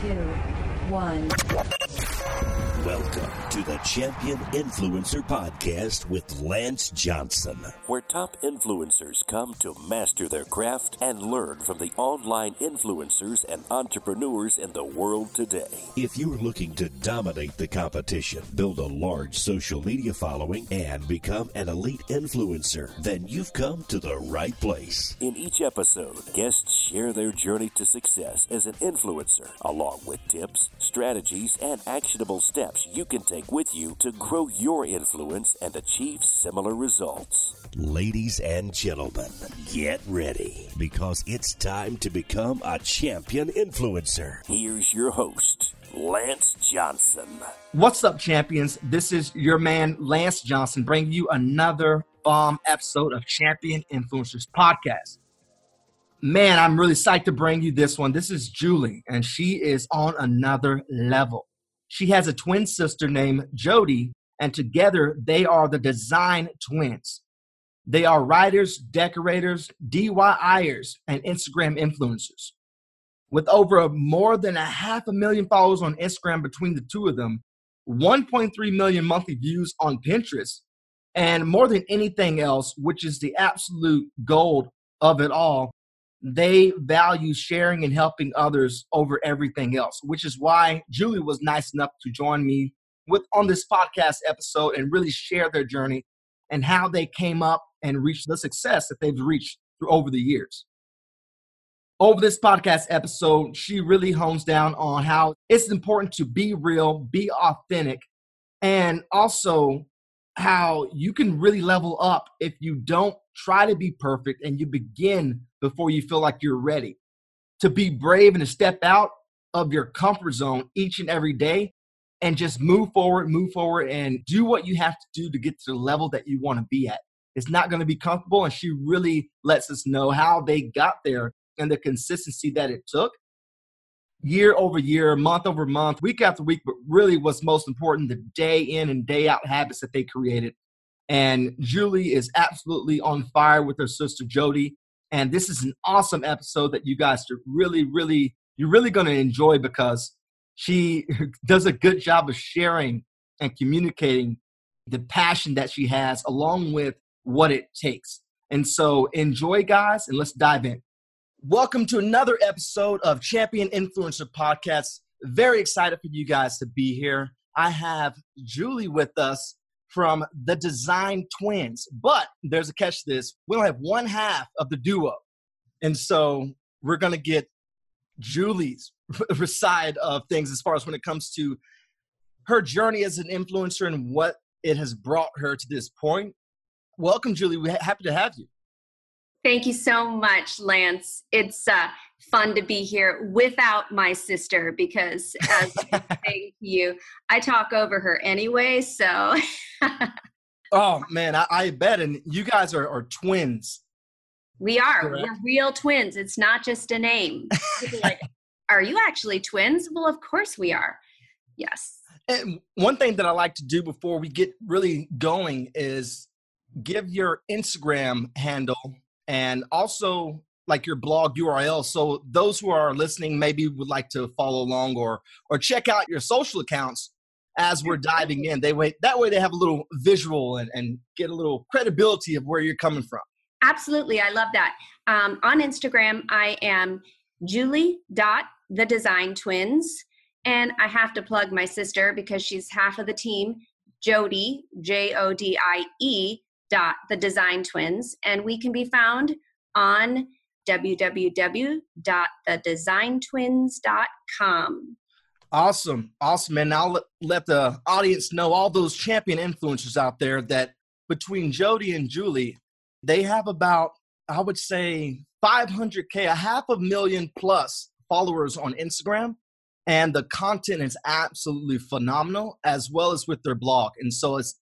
two, one. Welcome to the Champion Influencer Podcast with Lance Johnson, where top influencers come to master their craft and learn from the online influencers and entrepreneurs in the world today. If you're looking to dominate the competition, build a large social media following, and become an elite influencer, then you've come to the right place. In each episode, guests share their journey to success as an influencer, along with tips, strategies, and actionable steps you can take with you to grow your influence and achieve similar results. Ladies and gentlemen, get ready because it's time to become a champion influencer. Here's your host, Lance Johnson. What's up, champions? This is your man, Lance Johnson, bringing you another bomb episode of Champion Influencers Podcast. Man, I'm really psyched to bring you this one. This is Julie, and she is on another level. She has a twin sister named Jodie, and together they are the Design Twins. They are writers, decorators, DIYers, and Instagram influencers. With over more than a half a million followers on Instagram between the two of them, 1.3 million monthly views on Pinterest, and more than anything else, which is the absolute gold of it all, they value sharing and helping others over everything else, which is why Julie was nice enough to join me with on this podcast episode and really share their journey and how they came up and reached the success that they've reached through over the years. Over this podcast episode, she really hones down on how it's important to be real, be authentic, and also how you can really level up if you don't try to be perfect and you begin before you feel like you're ready. To be brave and to step out of your comfort zone each and every day and just move forward, move forward, and do what you have to do to get to the level that you want to be at. It's not going to be comfortable. And she really lets us know how they got there and the consistency that it took year over year, month over month, week after week, but really what's most important, the day in and day out habits that they created. And Julie is absolutely on fire with her sister Jodie. And this is an awesome episode that you guys are really, really, you're really going to enjoy because she does a good job of sharing and communicating the passion that she has along with what it takes. And so enjoy, guys, and let's dive in. Welcome to another episode of Champion Influencer Podcast. Very excited for you guys to be here. I have Julie with us from the Design Twins, but there's a catch to this. We don't have one half of the duo. And so we're going to get Julie's side of things as far as when it comes to her journey as an influencer and what it has brought her to this point. Welcome, Julie. We're happy to have you. Thank you so much, Lance. It's uh, fun to be here without my sister because, as thank you, I talk over her anyway. So. oh man, I, I, bet, and you guys are, are twins. We are. Correct? We're real twins. It's not just a name. like, are you actually twins? Well, of course we are. Yes. And one thing that I like to do before we get really going is give your Instagram handle and also like your blog URL. So those who are listening maybe would like to follow along or or check out your social accounts as we're diving in. They wait that way they have a little visual and, and get a little credibility of where you're coming from. Absolutely. I love that. Um, on Instagram, I am Julie dot the design twins. And I have to plug my sister because she's half of the team, Jodie, J O D I E dot the design twins and we can be found on www.thedesigntwins.com awesome. Awesome and i'll let, the audience know all those champion influencers out there that between jodie and julie they have about i would say 500k a half a million plus followers on instagram and the content is absolutely phenomenal as well as with their blog. And so it's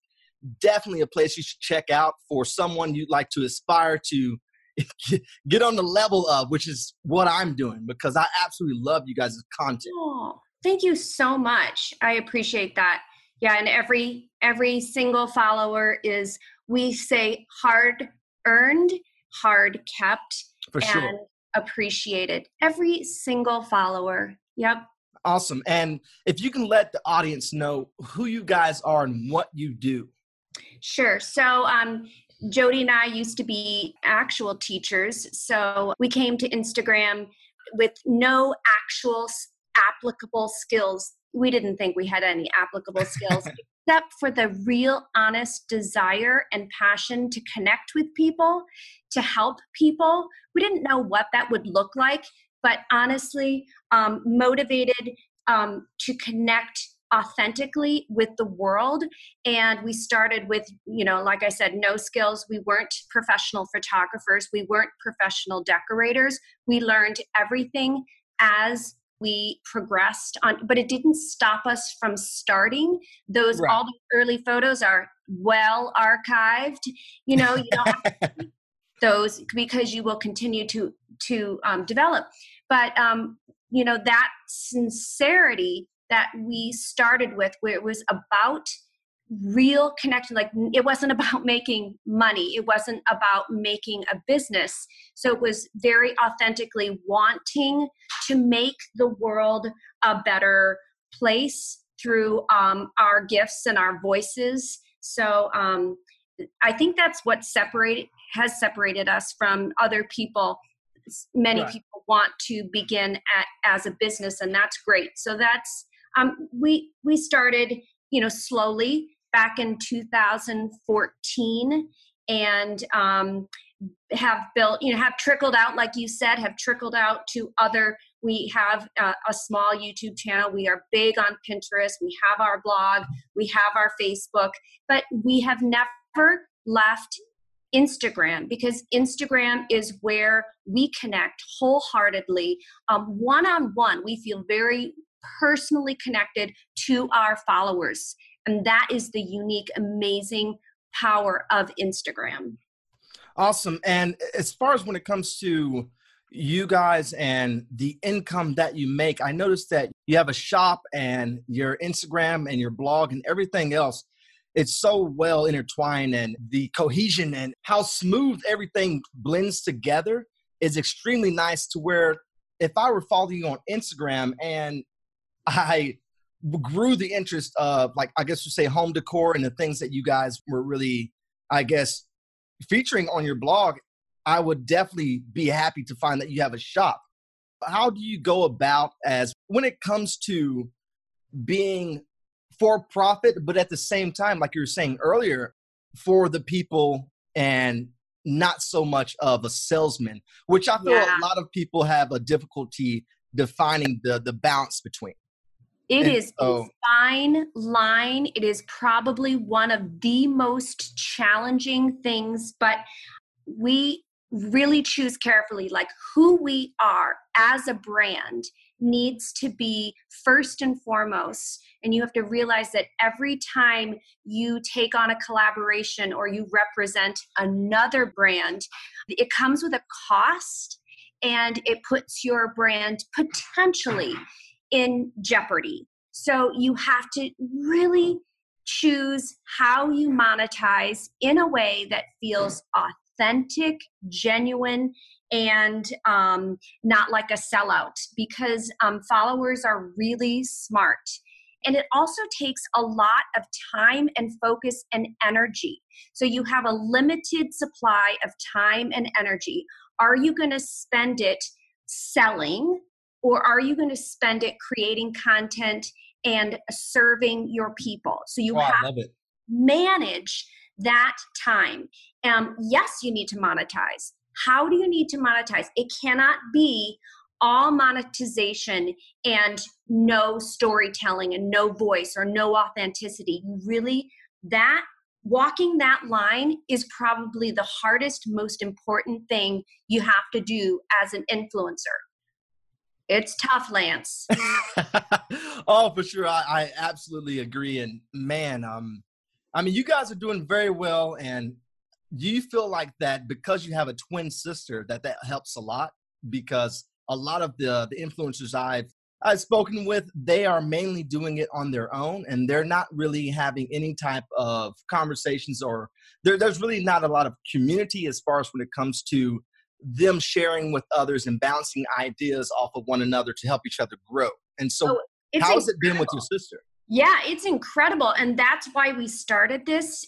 definitely a place you should check out for someone you'd like to aspire to get on the level of, which is what I'm doing because I absolutely love you guys' content. Oh, thank you so much. I appreciate that. Yeah, and every every single follower is we say hard earned, hard kept, for sure, and appreciated. Every single follower. Yep. Awesome. And if you can let the audience know who you guys are and what you do. Sure. So, um, Jodie and I used to be actual teachers. So we came to Instagram with no actual applicable skills. We didn't think we had any applicable skills. except for the real honest desire and passion to connect with people, to help people. We didn't know what that would look like, but honestly, um, motivated um, to connect authentically with the world and we started with you know like i said no skills. We weren't professional photographers. We weren't professional decorators. We learned everything as we progressed on but it didn't stop us from starting. Those right. all the early photos are well archived you know you don't those because you will continue to to um, develop. But um, you know that sincerity that we started with where it was about real connection like it wasn't about making money it wasn't about making a business. So it was very authentically wanting to make the world a better place through um, our gifts and our voices. So um, i think that's what separated has separated us from other people. Many right. people want to begin at, as a business and that's great. So that's um, we we started you know slowly back in 2014 and um, have built you know have trickled out like you said have trickled out to other we have uh, a small youtube channel. We are big on pinterest. We have our blog. We have our facebook. But we have never left Instagram because Instagram is where we connect wholeheartedly, one on one. We feel very personally connected to our followers. And that is the unique, amazing power of Instagram. Awesome. And as far as when it comes to you guys and the income that you make, I noticed that you have a shop and your Instagram and your blog and everything else. It's so well intertwined and the cohesion and how smooth everything blends together is extremely nice to where if I were following you on Instagram and I grew the interest of like I guess you say home decor and the things that you guys were really I guess featuring on your blog, I would definitely be happy to find that you have a shop. How do you go about as when it comes to being for profit, but at the same time, like you were saying earlier, for the people and not so much of a salesman, which I feel yeah. a lot of people have a difficulty defining the the balance between. It and is so, a fine line. It is probably one of the most challenging things, but we really choose carefully like who we are as a brand needs to be first and foremost and you have to realize that every time you take on a collaboration or you represent another brand it comes with a cost and it puts your brand potentially in jeopardy. So you have to really choose how you monetize in a way that feels authentic, genuine, and um, not like a sellout because um, followers are really smart. And it also takes a lot of time and focus and energy. So you have a limited supply of time and energy. Are you going to spend it selling or are you going to spend it creating content and serving your people? So you have to manage that time. Um, yes you need to monetize. How do you need to monetize? It cannot be all monetization and no storytelling and no voice or no authenticity. You really that walking that line is probably the hardest most important thing you have to do as an influencer it's tough, Lance. oh, for sure. I, I absolutely agree. And man, um, I mean, you guys are doing very well. And do you feel like that because you have a twin sister that that helps a lot? Because a lot of the the influencers I've I've spoken with, they are mainly doing it on their own, and they're not really having any type of conversations or there, there's really not a lot of community as far as when it comes to them sharing with others and bouncing ideas off of one another to help each other grow. And so, It's How has it been with your sister? Yeah, it's incredible. And that's why we started this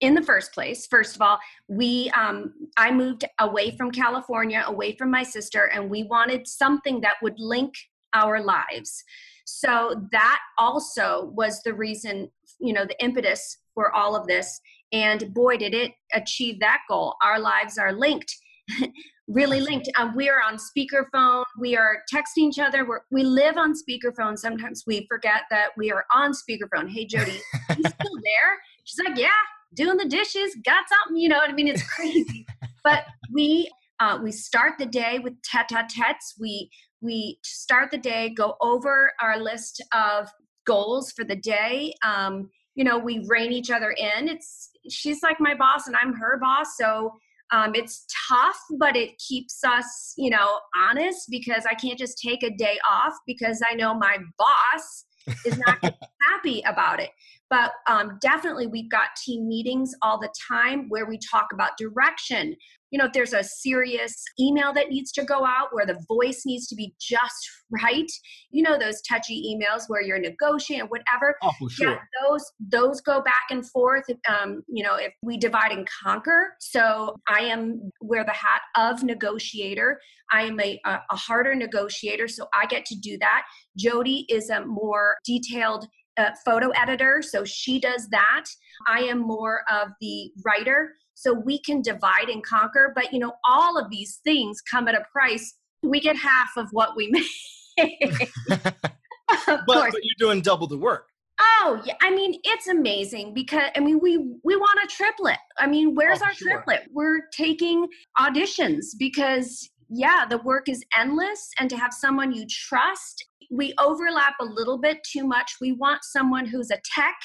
in the first place. First of all, we um, I moved away from California, away from my sister, and we wanted something that would link our lives. So that also was the reason, you know, the impetus for all of this. And boy, did it achieve that goal. Our lives are linked. really linked. Um, we are on speakerphone. We are texting each other. We're, we live on speakerphone. Sometimes we forget that we are on speakerphone. Hey, Jodie, you still there? She's like, yeah, doing the dishes. Got something, you know what I mean? It's crazy. but we uh, we start the day with tete-a-tetes. We we start the day, go over our list of goals for the day. Um, you know, we rein each other in. It's she's like my boss and I'm her boss, so um, it's tough, but it keeps us, you know, honest because I can't just take a day off because I know my boss is not happy about it. But um, definitely, we've got team meetings all the time where we talk about direction, you know, if there's a serious email that needs to go out where the voice needs to be just right, you know, those touchy emails where you're negotiating, whatever. Oh, for sure. Yeah, those those go back and forth. Um, you know, if we divide and conquer. So I am wear the hat of negotiator. I am a, a, a harder negotiator, so I get to do that. Jodie is a more detailed uh, photo editor, so she does that. I am more of the writer, so we can divide and conquer. But you know, all of these things come at a price. We get half of what we make. but, but you're doing double the work. Oh, yeah. I mean, it's amazing because I mean, we we want a triplet. I mean, where's oh, our sure. triplet? We're taking auditions because yeah, the work is endless and to have someone you trust, we overlap a little bit too much. We want someone who's a tech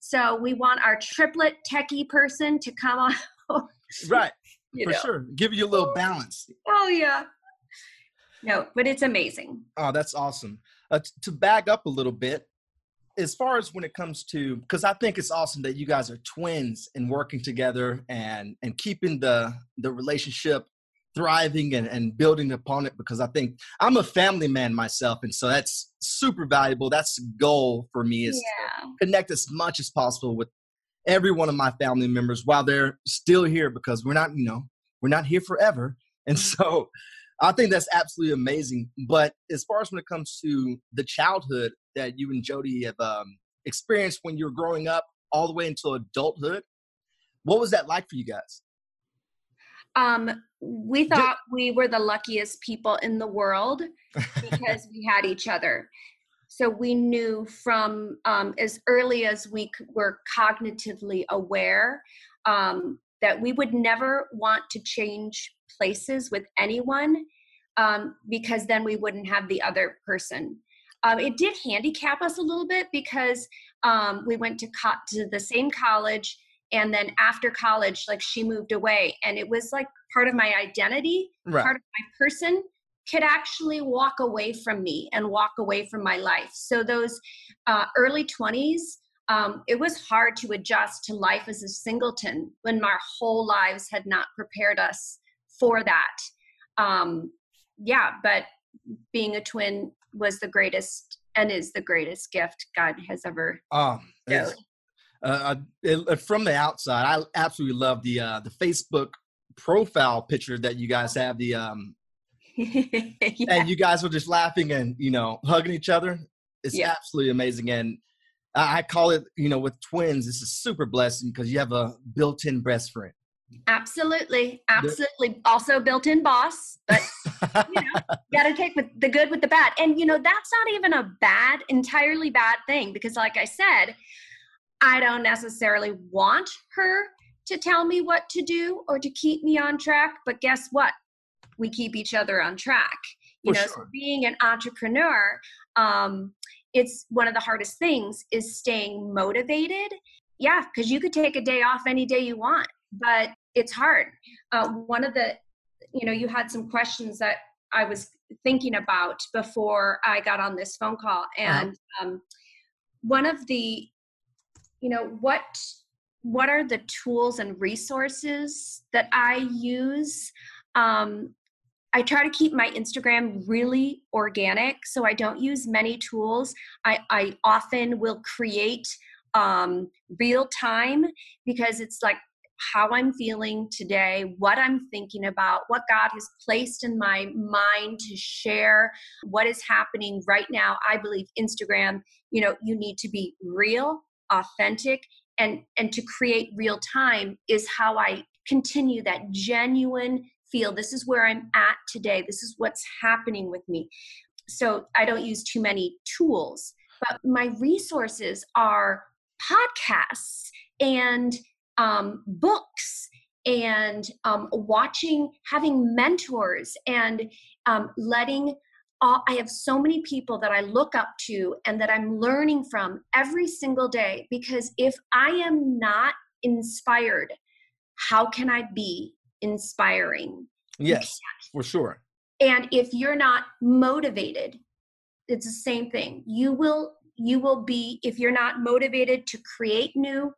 so we want our triplet techie person to come on. right. For know. sure. Give you a little balance. Oh, yeah. No, but it's amazing. Oh, that's awesome. Uh, t- to back up a little bit, as far as when it comes to, because I think it's awesome that you guys are twins and working together and and keeping the the relationship thriving and, and building upon it because I think I'm a family man myself. And so that's super valuable. That's the goal for me is yeah. to connect as much as possible with every one of my family members while they're still here because we're not, you know, we're not here forever. And mm-hmm. so I think that's absolutely amazing. But as far as when it comes to the childhood that you and Jodie have um, experienced when you were growing up all the way until adulthood, what was that like for you guys? Um, we thought we were the luckiest people in the world because we had each other. So we knew from um, as early as we were cognitively aware um, that we would never want to change places with anyone um, because then we wouldn't have the other person. Um, it did handicap us a little bit because um, we went to, co- to the same college and then after college like she moved away and it was like part of my identity right. part of my person could actually walk away from me and walk away from my life. So those uh, early 20s um, it was hard to adjust to life as a singleton when our whole lives had not prepared us for that. Um, yeah but being a twin was the greatest and is the greatest gift god has ever um, uh, it, from the outside, I absolutely love the uh, the Facebook profile picture that you guys have. The um, yeah. and you guys were just laughing and you know hugging each other. It's yeah. absolutely amazing, and I call it you know with twins, it's a super blessing because you have a built-in best friend. Absolutely, absolutely. Also built-in boss, but you know, got to take with the good with the bad. And you know, that's not even a bad, entirely bad thing because, like I said, I don't necessarily want her to tell me what to do or to keep me on track, but guess what? We keep each other on track. You For know, sure. so being an entrepreneur, um, it's one of the hardest things is staying motivated. Yeah, because you could take a day off any day you want, but it's hard. Uh, one of the, you know, you had some questions that I was thinking about before I got on this phone call, uh-huh. and um, one of the you know what what are the tools and resources that i use um, I try to keep my Instagram really organic, so I don't use many tools. I, I often will create um, real time because it's like how I'm feeling today, what I'm thinking about, what God has placed in my mind to share, what is happening right now. I believe Instagram, you know, you need to be real, authentic, and and to create real time is how I continue that genuine feel this is where I'm at today. This is what's happening with me. So I don't use too many tools, but my resources are podcasts and um, books and um, watching, having mentors and um, letting. All, I have so many people that I look up to and that I'm learning from every single day because if I am not inspired, how can I be inspiring? Yes, for sure. And if you're not motivated, it's the same thing. You will you will be if you're not motivated to create new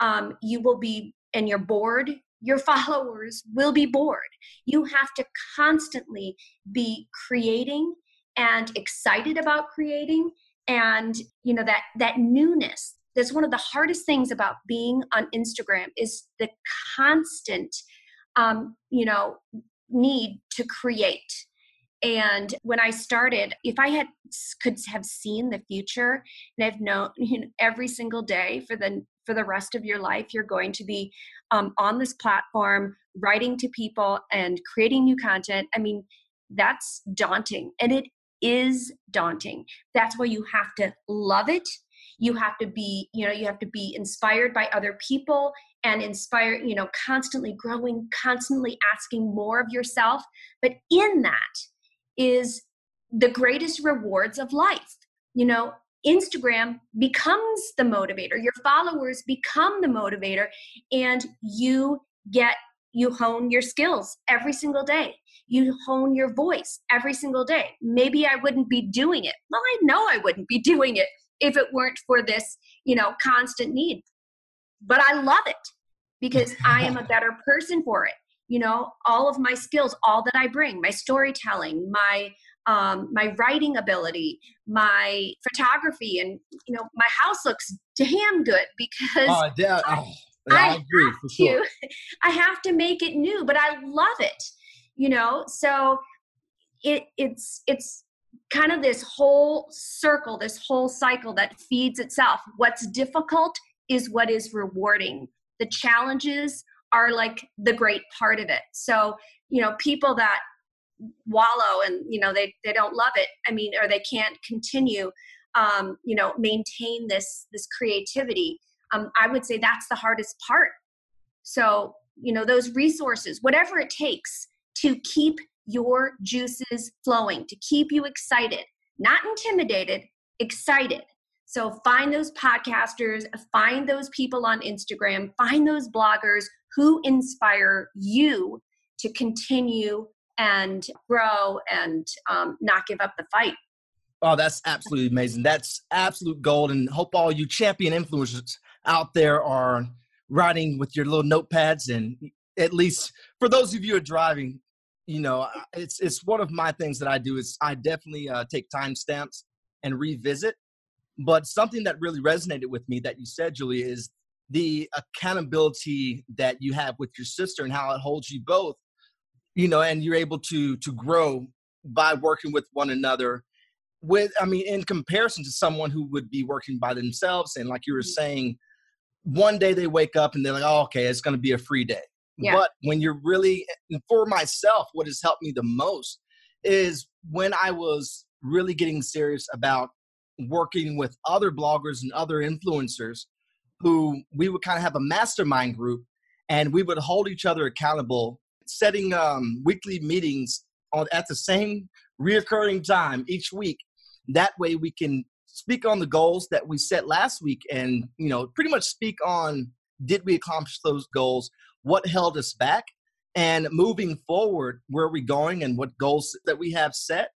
um, you will be and you're bored your followers will be bored you have to constantly be creating and excited about creating. And you know that that newness that's one of the hardest things about being on instagram is the constant um, you know need to create. And when i started if i had could have seen the future and i've known you know, every single day for the for the rest of your life you're going to be um, on this platform writing to people and creating new content. I mean that's daunting. And it is daunting. That's why you have to love it. You have to be you know you have to be inspired by other people and inspire you know constantly growing constantly asking more of yourself. But in that is the greatest rewards of life. You know, Instagram becomes the motivator, your followers become the motivator, and you get, you hone your skills every single day. You hone your voice every single day. Maybe I wouldn't be doing it. Well, I know I wouldn't be doing it if it weren't for this, you know, constant need. But I love it because I am a better person for it you know all of my skills all that i bring my storytelling my um, my writing ability my photography and you know my house looks damn good because oh, yeah, I, I, I agree for sure to, i have to make it new but i love it you know so it it's it's kind of this whole circle this whole cycle that feeds itself what's difficult is what is rewarding the challenges are like the great part of it. So, you know, people that wallow and, you know, they, they don't love it, I mean, or they can't continue, um, you know, maintain this, this creativity. Um, I would say that's the hardest part. So, you know, those resources, whatever it takes to keep your juices flowing, to keep you excited, not intimidated, excited so find those podcasters, find those people on Instagram, find those bloggers who inspire you to continue and grow and um, not give up the fight. Oh, that's absolutely amazing. That's absolute gold. And hope all you champion influencers out there are writing with your little notepads. And at least for those of you who are driving, you know, it's it's one of my things that I do is I definitely uh, take timestamps and revisit but something that really resonated with me that you said, Julie, is the accountability that you have with your sister and how it holds you both, you know, and you're able to to grow by working with one another. With, I mean, in comparison to someone who would be working by themselves, and like you were mm-hmm. saying, one day they wake up and they're like, "Oh, okay, it's going to be a free day." Yeah. But when you're really, for myself, what has helped me the most is when I was really getting serious about working with other bloggers and other influencers who we would kind of have a mastermind group and we would hold each other accountable, setting um, weekly meetings on, at the same reoccurring time each week. That way we can speak on the goals that we set last week and, you know, pretty much speak on did we accomplish those goals? What held us back? And moving forward, where are we going and what goals that we have set?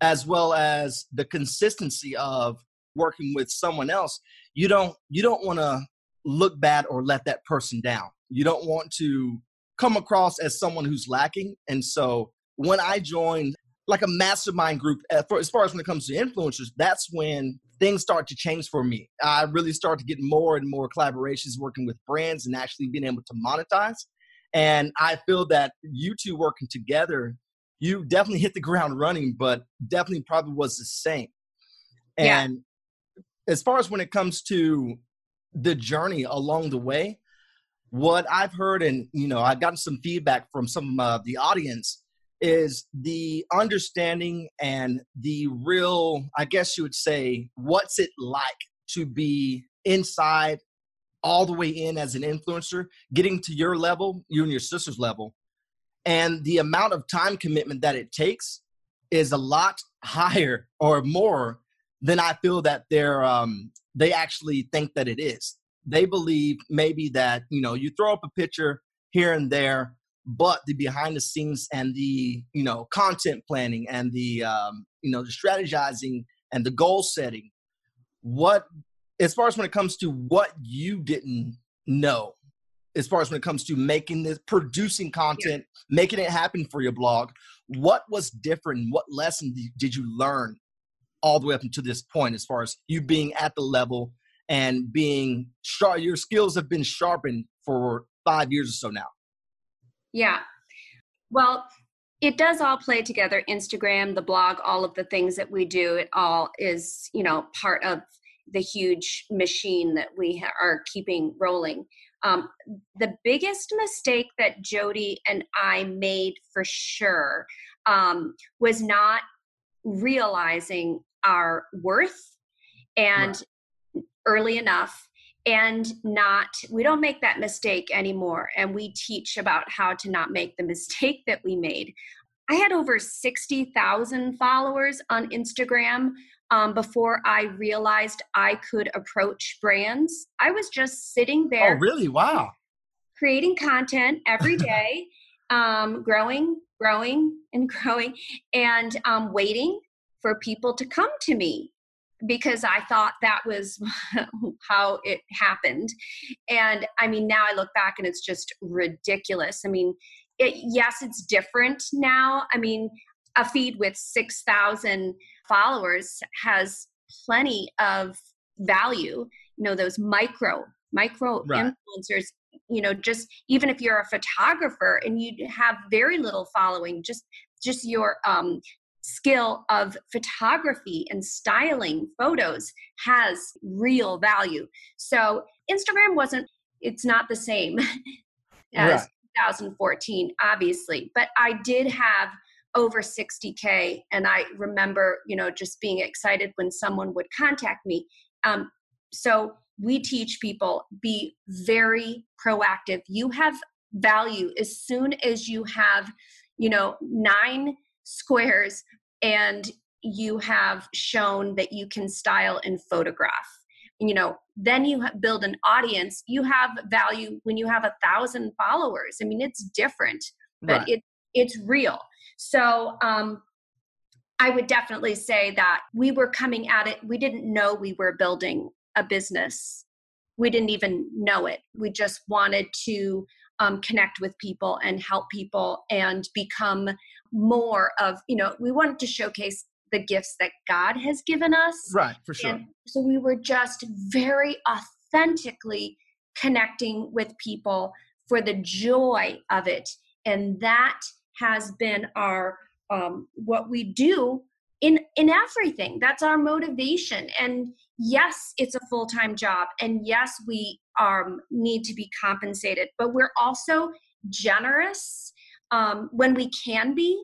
as well as the consistency of working with someone else you don't you don't want to look bad or let that person down you don't want to come across as someone who's lacking and so when I joined like a mastermind group, uh, for, as far as when it comes to influencers, that's when things start to change for me. I really start to get more and more collaborations working with brands and actually being able to monetize. And I feel that you two working together, you definitely hit the ground running, but definitely probably was the same. And yeah. as far as when it comes to the journey along the way, what I've heard, and you know, I've gotten some feedback from some of the audience, is the understanding and the real, I guess you would say, what's it like to be inside all the way in as an influencer, getting to your level, you and your sister's level, and the amount of time commitment that it takes is a lot higher or more than I feel that they're um, they actually think that it is. They believe maybe that you know you throw up a picture here and there, but the behind the scenes and the you know content planning and the um, you know the strategizing and the goal setting. What as far as when it comes to what you didn't know, as far as when it comes to making this producing content, yeah. making it happen for your blog, what was different? What lesson did you learn all the way up until this point as far as you being at the level and being sharp your skills have been sharpened for five years or so now yeah well it does all play together instagram the blog all of the things that we do it all is you know part of the huge machine that we ha- are keeping rolling um, the biggest mistake that jodie and i made for sure um, was not realizing our worth and right. early enough and not we don't make that mistake anymore and we teach about how to not make the mistake that we made. I had over 60000 followers on instagram um, before i realized i could approach brands. I was just sitting there oh really? Wow. creating content every day um, growing growing and growing and um, waiting for people to come to me because I thought that was how it happened. And I mean, now I look back and it's just ridiculous. I mean, it, yes, it's different now. I mean, a feed with 6,000 followers has plenty of value. You know, those micro, micro right. influencers, you know, just even if you're a photographer and you have very little following, just just your um, skill of photography and styling photos has real value. So Instagram wasn't, it's not the same as right. 2014, obviously, but I did have over 60K. And I remember, you know, just being excited when someone would contact me. Um, so we teach people be very proactive. You have value as soon as you have, you know, nine squares and you have shown that you can style and photograph. You know then you build an audience you have value when you have a thousand followers. I mean it's different but right. it it's real. So um i would definitely say that we were coming at it we didn't know we were building a business. We didn't even know it. We just wanted to um, connect with people and help people and become more of you know we wanted to showcase the gifts that god has given us. Right for sure. And so we were just very authentically connecting with people for the joy of it. And that has been our um, what we do in in everything. That's our motivation. And yes it's a full-time job. And yes we um, need to be compensated. But we're also generous um, when we can be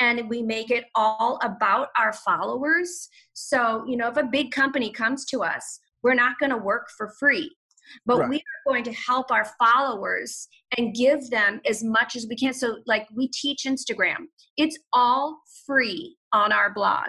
and we make it all about our followers. So you know if a big company comes to us we're not going to work for free but right. we are going to help our followers and give them as much as we can. So like we teach instagram. It's all free on our blog.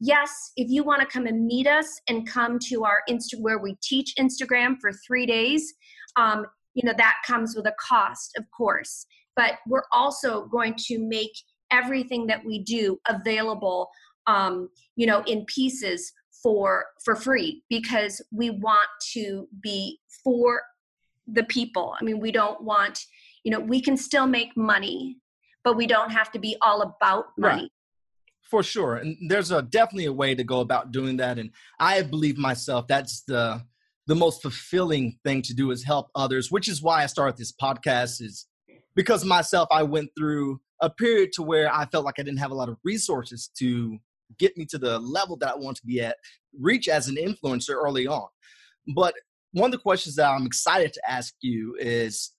Yes if you want to come and meet us and come to our insta where we teach instagram for three days um, you know that comes with a cost of course but we're also going to make everything that we do available um, you know in pieces for for free because we want to be for the people i mean we don't want you know we can still make money but we don't have to be all about money. Right. For sure. And there's a definitely a way to go about doing that. And I believe myself that's the the most fulfilling thing to do is help others, which is why I started this podcast is because myself I went through a period to where I felt like I didn't have a lot of resources to get me to the level that I want to be at, reach as an influencer early on. But one of the questions that I'm excited to ask you is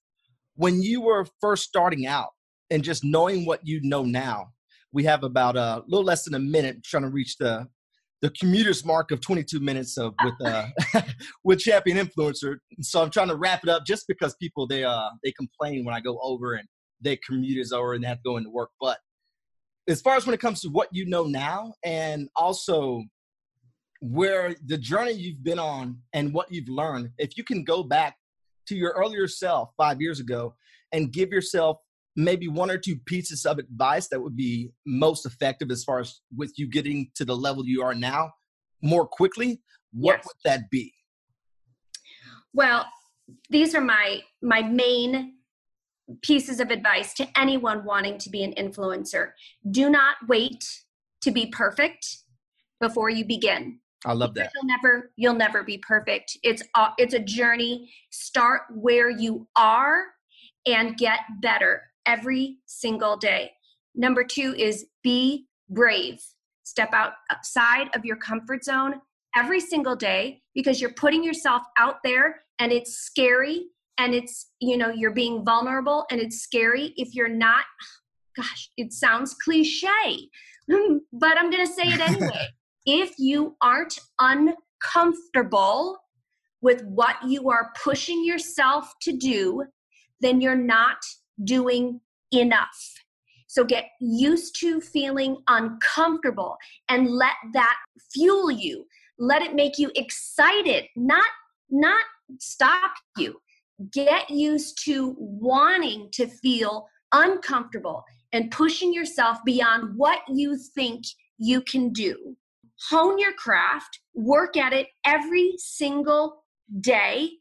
when you were first starting out and just knowing what you know now, we have about a little less than a minute trying to reach the the commuters mark of 22 minutes of with uh with champion influencer. So i'm trying to wrap it up just because people they uh they complain when i go over and they commute is over and they have to go into work. But as far as when it comes to what you know now and also where the journey you've been on and what you've learned if you can go back to your earlier self five years ago and give yourself maybe one or two pieces of advice that would be most effective as far as with you getting to the level you are now more quickly what yes. would that be well these are my my main pieces of advice to anyone wanting to be an influencer do not wait to be perfect before you begin I love that. You'll never you'll never be perfect. It's a, it's a journey. Start where you are and get better every single day. Number 2 is be brave. Step outside of your comfort zone every single day because you're putting yourself out there and it's scary and it's you know you're being vulnerable and it's scary if you're not gosh it sounds cliche but i'm going to say it anyway if you aren't uncomfortable with what you are pushing yourself to do, then you're not doing enough. So get used to feeling uncomfortable and let that fuel you. Let it make you excited, not not stop you. Get used to wanting to feel uncomfortable and pushing yourself beyond what you think you can do hone your craft, work at it every single day,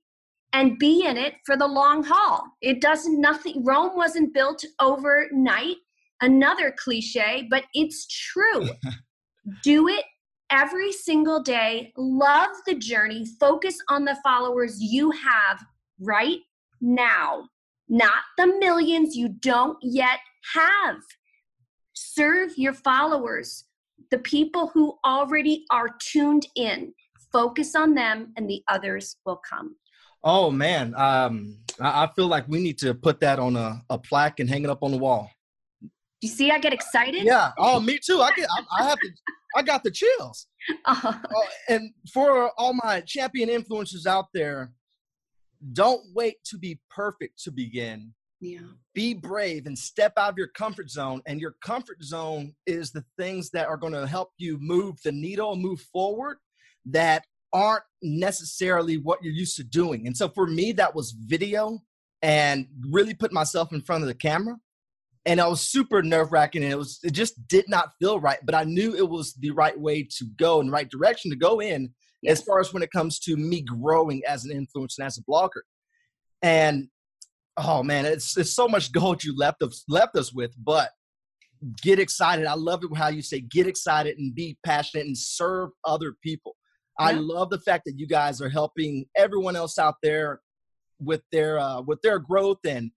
and be in it for the long haul. It doesn't nothing Rome wasn't built overnight. Another cliche, but it's true. Do it every single day. Love the journey. Focus on the followers you have right now, not the millions you don't yet have. Serve your followers the people who already are tuned in focus on them and the others will come oh man um, i feel like we need to put that on a, a plaque and hang it up on the wall. You see i get excited? Yeah. Oh me too. I get i, I have to i got the chills. Uh, and for all my champion influencers out there don't wait to be perfect to begin. Yeah. Be brave and step out of your comfort zone. And your comfort zone is the things that are going to help you move the needle, move forward that aren't necessarily what you're used to doing. And so for me, that was video and really put myself in front of the camera. And I was super nerve wracking and it was, it just did not feel right, but I knew it was the right way to go and right direction to go in yes. as far as when it comes to me growing as an influencer and as a blogger. And oh man, it's it's so much gold you left us left us with, but get excited. I love it how you say get excited and be passionate and serve other people. Yeah. I love the fact that you guys are helping everyone else out there with their uh, with their growth and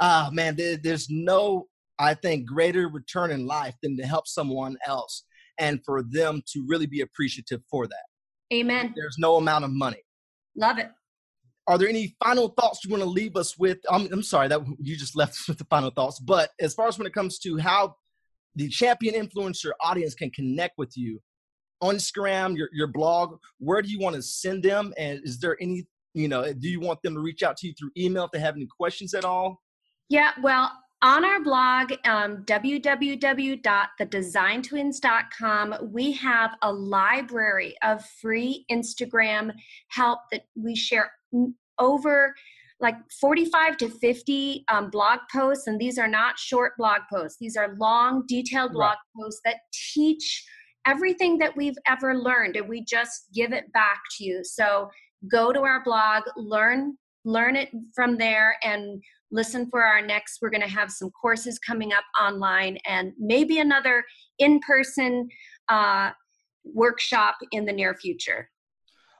ah uh, man, there, there's no I think greater return in life than to help someone else and for them to really be appreciative for that. Amen. There's no amount of money. Love it are there any final thoughts you want to leave us with? I'm, I'm sorry that you just left with the final thoughts, but as far as when it comes to how the champion influencer audience can connect with you on Instagram, your, your blog, where do you want to send them? And is there any, you know, do you want them to reach out to you through email if they have any questions at all? Yeah, well, on our blog, um, www.thedesigntwins.com, we have a library of free Instagram help that we share over like 45 to 50 um, blog posts and these are not short blog posts these are long detailed blog right. posts that teach everything that we've ever learned and we just give it back to you so go to our blog learn learn it from there and listen for our next. We're going to have some courses coming up online and maybe another in person uh, workshop in the near future.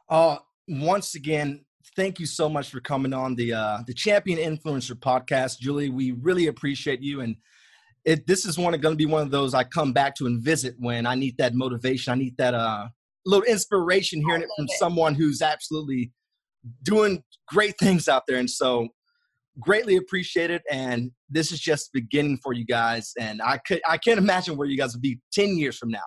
Uh, once again, thank you so much for coming on the uh, the Champion Influencer podcast, Julie. We really appreciate you, and it, this is one going to be one of those I come back to and visit when I need that motivation. I need that uh, little inspiration hearing it from it. someone who's absolutely doing great things out there. And so, greatly appreciate it. And this is just beginning for you guys. And I could I can't imagine where you guys will be ten years from now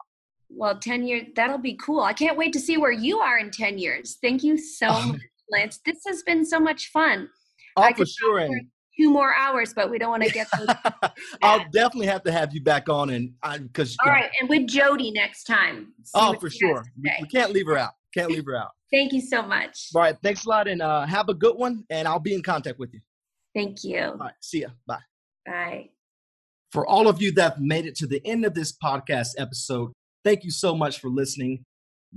well 10 years that'll be cool i can't wait to see where you are in 10 years thank you so oh. much lance this has been so much fun oh I for sure and two more hours but we don't want to get those i'll definitely have to have you back on and because all right and with jodie next time oh for sure we, we can't leave her out can't leave her out thank you so much all right thanks a lot and uh, have a good one and i'll be in contact with you thank you all right see ya bye bye for all of you that made it to the end of this podcast episode Thank you so much for listening.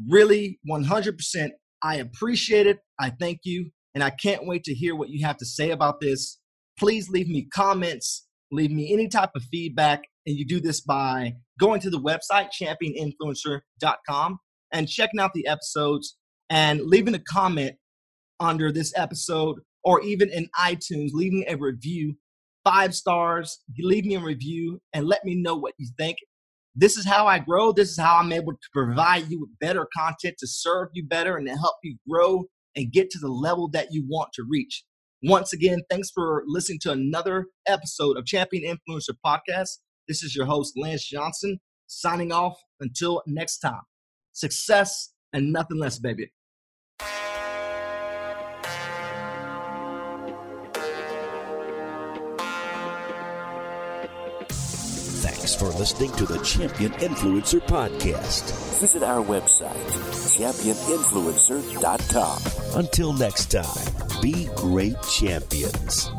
Really, 100%. I appreciate it. I thank you. And I can't wait to hear what you have to say about this. Please leave me comments, leave me any type of feedback. And you do this by going to the website, championinfluencer.com, and checking out the episodes and leaving a comment under this episode or even in iTunes, leaving a review, five stars, leave me a review and let me know what you think. This is how I grow. This is how I'm able to provide you with better content to serve you better and to help you grow and get to the level that you want to reach. Once again, thanks for listening to another episode of Champion Influencer Podcast. This is your host, Lance Johnson, signing off until next time. Success and nothing less, baby. For listening to the Champion Influencer Podcast. Visit our website, championinfluencer.com. Until next time, be great champions.